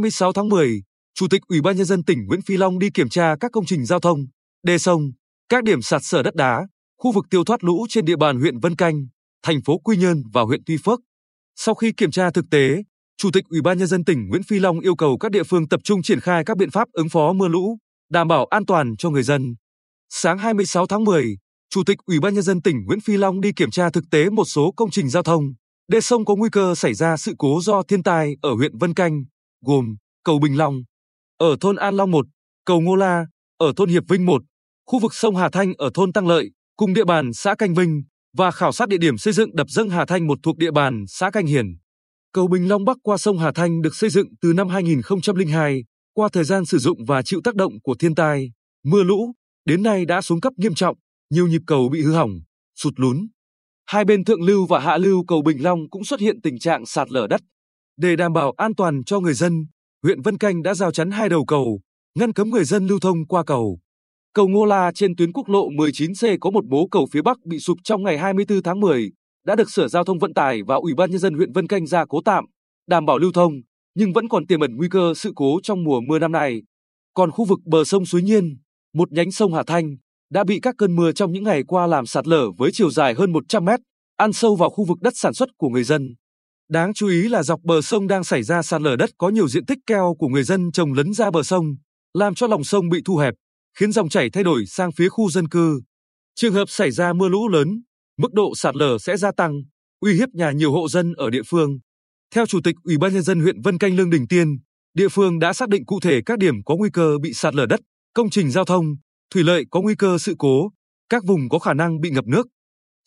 26 tháng 10, Chủ tịch Ủy ban nhân dân tỉnh Nguyễn Phi Long đi kiểm tra các công trình giao thông, đê sông, các điểm sạt sở đất đá, khu vực tiêu thoát lũ trên địa bàn huyện Vân Canh, thành phố Quy Nhơn và huyện Tuy Phước. Sau khi kiểm tra thực tế, Chủ tịch Ủy ban nhân dân tỉnh Nguyễn Phi Long yêu cầu các địa phương tập trung triển khai các biện pháp ứng phó mưa lũ, đảm bảo an toàn cho người dân. Sáng 26 tháng 10, Chủ tịch Ủy ban nhân dân tỉnh Nguyễn Phi Long đi kiểm tra thực tế một số công trình giao thông, đê sông có nguy cơ xảy ra sự cố do thiên tai ở huyện Vân Canh, gồm cầu Bình Long, ở thôn An Long 1, cầu Ngô La, ở thôn Hiệp Vinh 1, khu vực sông Hà Thanh ở thôn Tăng Lợi, cùng địa bàn xã Canh Vinh và khảo sát địa điểm xây dựng đập dâng Hà Thanh một thuộc địa bàn xã Canh Hiền. Cầu Bình Long Bắc qua sông Hà Thanh được xây dựng từ năm 2002, qua thời gian sử dụng và chịu tác động của thiên tai, mưa lũ, đến nay đã xuống cấp nghiêm trọng, nhiều nhịp cầu bị hư hỏng, sụt lún. Hai bên thượng lưu và hạ lưu cầu Bình Long cũng xuất hiện tình trạng sạt lở đất. Để đảm bảo an toàn cho người dân, huyện Vân Canh đã giao chắn hai đầu cầu, ngăn cấm người dân lưu thông qua cầu. Cầu Ngô La trên tuyến quốc lộ 19C có một bố cầu phía Bắc bị sụp trong ngày 24 tháng 10, đã được Sở Giao thông Vận tải và Ủy ban Nhân dân huyện Vân Canh ra cố tạm, đảm bảo lưu thông, nhưng vẫn còn tiềm ẩn nguy cơ sự cố trong mùa mưa năm nay. Còn khu vực bờ sông Suối Nhiên, một nhánh sông Hà Thanh, đã bị các cơn mưa trong những ngày qua làm sạt lở với chiều dài hơn 100 mét, ăn sâu vào khu vực đất sản xuất của người dân. Đáng chú ý là dọc bờ sông đang xảy ra sạt lở đất có nhiều diện tích keo của người dân trồng lấn ra bờ sông, làm cho lòng sông bị thu hẹp, khiến dòng chảy thay đổi sang phía khu dân cư. Trường hợp xảy ra mưa lũ lớn, mức độ sạt lở sẽ gia tăng, uy hiếp nhà nhiều hộ dân ở địa phương. Theo Chủ tịch Ủy ban nhân dân huyện Vân Canh Lương Đình Tiên, địa phương đã xác định cụ thể các điểm có nguy cơ bị sạt lở đất, công trình giao thông, thủy lợi có nguy cơ sự cố, các vùng có khả năng bị ngập nước.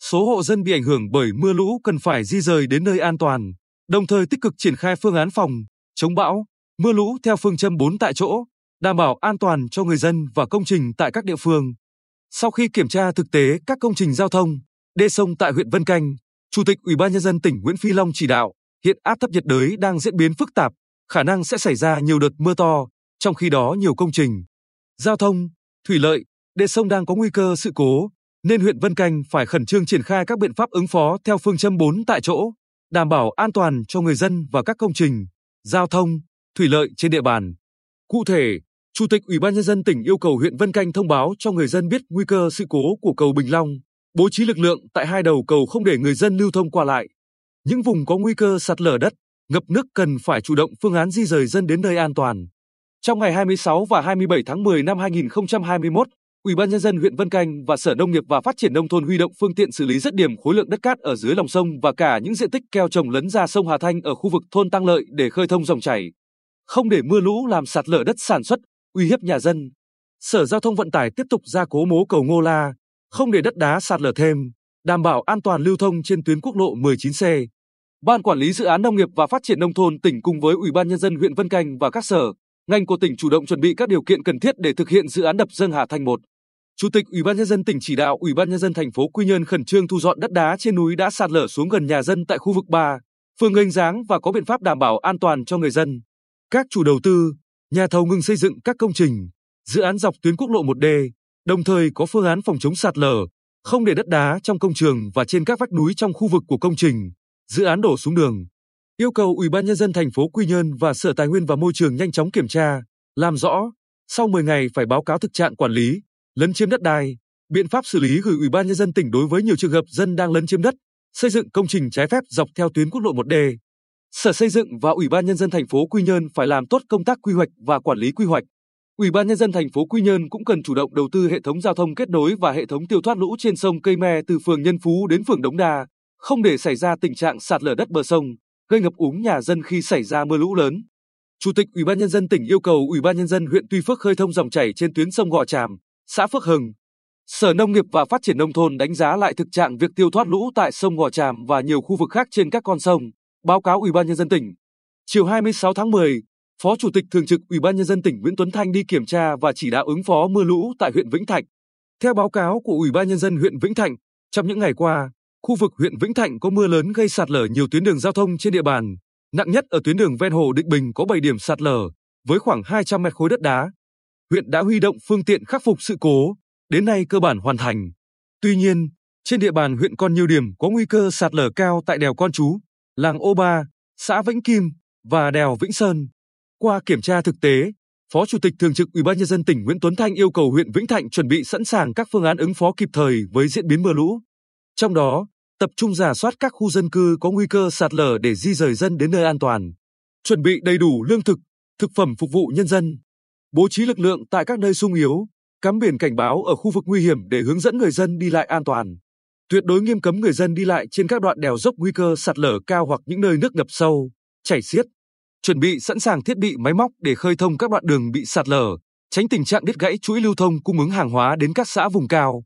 Số hộ dân bị ảnh hưởng bởi mưa lũ cần phải di rời đến nơi an toàn, đồng thời tích cực triển khai phương án phòng, chống bão, mưa lũ theo phương châm 4 tại chỗ, đảm bảo an toàn cho người dân và công trình tại các địa phương. Sau khi kiểm tra thực tế các công trình giao thông, đê sông tại huyện Vân Canh, Chủ tịch Ủy ban nhân dân tỉnh Nguyễn Phi Long chỉ đạo, hiện áp thấp nhiệt đới đang diễn biến phức tạp, khả năng sẽ xảy ra nhiều đợt mưa to, trong khi đó nhiều công trình giao thông, thủy lợi, đê sông đang có nguy cơ sự cố, nên huyện Vân Canh phải khẩn trương triển khai các biện pháp ứng phó theo phương châm 4 tại chỗ, đảm bảo an toàn cho người dân và các công trình giao thông, thủy lợi trên địa bàn. Cụ thể, Chủ tịch Ủy ban nhân dân tỉnh yêu cầu huyện Vân Canh thông báo cho người dân biết nguy cơ sự cố của cầu Bình Long, bố trí lực lượng tại hai đầu cầu không để người dân lưu thông qua lại. Những vùng có nguy cơ sạt lở đất, ngập nước cần phải chủ động phương án di rời dân đến nơi an toàn. Trong ngày 26 và 27 tháng 10 năm 2021, Ủy ban nhân dân huyện Vân Canh và Sở Nông nghiệp và Phát triển nông thôn huy động phương tiện xử lý rất điểm khối lượng đất cát ở dưới lòng sông và cả những diện tích keo trồng lấn ra sông Hà Thanh ở khu vực thôn Tăng Lợi để khơi thông dòng chảy. Không để mưa lũ làm sạt lở đất sản xuất, uy hiếp nhà dân. Sở Giao thông Vận tải tiếp tục gia cố mố cầu Ngô La, không để đất đá sạt lở thêm, đảm bảo an toàn lưu thông trên tuyến quốc lộ 19C. Ban quản lý dự án nông nghiệp và phát triển nông thôn tỉnh cùng với Ủy ban nhân dân huyện Vân Canh và các sở, ngành của tỉnh chủ động chuẩn bị các điều kiện cần thiết để thực hiện dự án đập dâng Hà Thanh 1. Chủ tịch Ủy ban nhân dân tỉnh chỉ đạo Ủy ban nhân dân thành phố Quy Nhơn khẩn trương thu dọn đất đá trên núi đã sạt lở xuống gần nhà dân tại khu vực 3, phường Nghênh Giáng và có biện pháp đảm bảo an toàn cho người dân. Các chủ đầu tư, nhà thầu ngừng xây dựng các công trình, dự án dọc tuyến quốc lộ 1D, đồng thời có phương án phòng chống sạt lở, không để đất đá trong công trường và trên các vách núi trong khu vực của công trình, dự án đổ xuống đường. Yêu cầu Ủy ban nhân dân thành phố Quy Nhơn và Sở Tài nguyên và Môi trường nhanh chóng kiểm tra, làm rõ, sau 10 ngày phải báo cáo thực trạng quản lý, lấn chiếm đất đai, biện pháp xử lý gửi Ủy ban nhân dân tỉnh đối với nhiều trường hợp dân đang lấn chiếm đất, xây dựng công trình trái phép dọc theo tuyến quốc lộ 1D. Sở Xây dựng và Ủy ban nhân dân thành phố Quy Nhơn phải làm tốt công tác quy hoạch và quản lý quy hoạch. Ủy ban nhân dân thành phố Quy Nhơn cũng cần chủ động đầu tư hệ thống giao thông kết nối và hệ thống tiêu thoát lũ trên sông Cây Me từ phường Nhân Phú đến phường Đống Đa, không để xảy ra tình trạng sạt lở đất bờ sông, gây ngập úng nhà dân khi xảy ra mưa lũ lớn. Chủ tịch Ủy ban nhân dân tỉnh yêu cầu Ủy ban nhân dân huyện Tuy Phước khơi thông dòng chảy trên tuyến sông Gò Tràm, xã Phước Hưng. Sở Nông nghiệp và Phát triển nông thôn đánh giá lại thực trạng việc tiêu thoát lũ tại sông Ngò Tràm và nhiều khu vực khác trên các con sông, báo cáo Ủy ban nhân dân tỉnh. Chiều 26 tháng 10, Phó Chủ tịch Thường trực Ủy ban nhân dân tỉnh Nguyễn Tuấn Thanh đi kiểm tra và chỉ đạo ứng phó mưa lũ tại huyện Vĩnh Thạnh. Theo báo cáo của Ủy ban nhân dân huyện Vĩnh Thạnh, trong những ngày qua, khu vực huyện Vĩnh Thạnh có mưa lớn gây sạt lở nhiều tuyến đường giao thông trên địa bàn. Nặng nhất ở tuyến đường ven hồ Định Bình có 7 điểm sạt lở với khoảng 200 mét khối đất đá. Huyện đã huy động phương tiện khắc phục sự cố, đến nay cơ bản hoàn thành. Tuy nhiên, trên địa bàn huyện còn nhiều điểm có nguy cơ sạt lở cao tại đèo Con Chú, làng Ô Ba, xã Vĩnh Kim và đèo Vĩnh Sơn. Qua kiểm tra thực tế, Phó Chủ tịch Thường trực Ủy ban nhân dân tỉnh Nguyễn Tuấn Thanh yêu cầu huyện Vĩnh Thạnh chuẩn bị sẵn sàng các phương án ứng phó kịp thời với diễn biến mưa lũ. Trong đó, tập trung giả soát các khu dân cư có nguy cơ sạt lở để di rời dân đến nơi an toàn, chuẩn bị đầy đủ lương thực, thực phẩm phục vụ nhân dân, bố trí lực lượng tại các nơi sung yếu, cắm biển cảnh báo ở khu vực nguy hiểm để hướng dẫn người dân đi lại an toàn. Tuyệt đối nghiêm cấm người dân đi lại trên các đoạn đèo dốc nguy cơ sạt lở cao hoặc những nơi nước ngập sâu, chảy xiết. Chuẩn bị sẵn sàng thiết bị máy móc để khơi thông các đoạn đường bị sạt lở, tránh tình trạng đứt gãy chuỗi lưu thông cung ứng hàng hóa đến các xã vùng cao,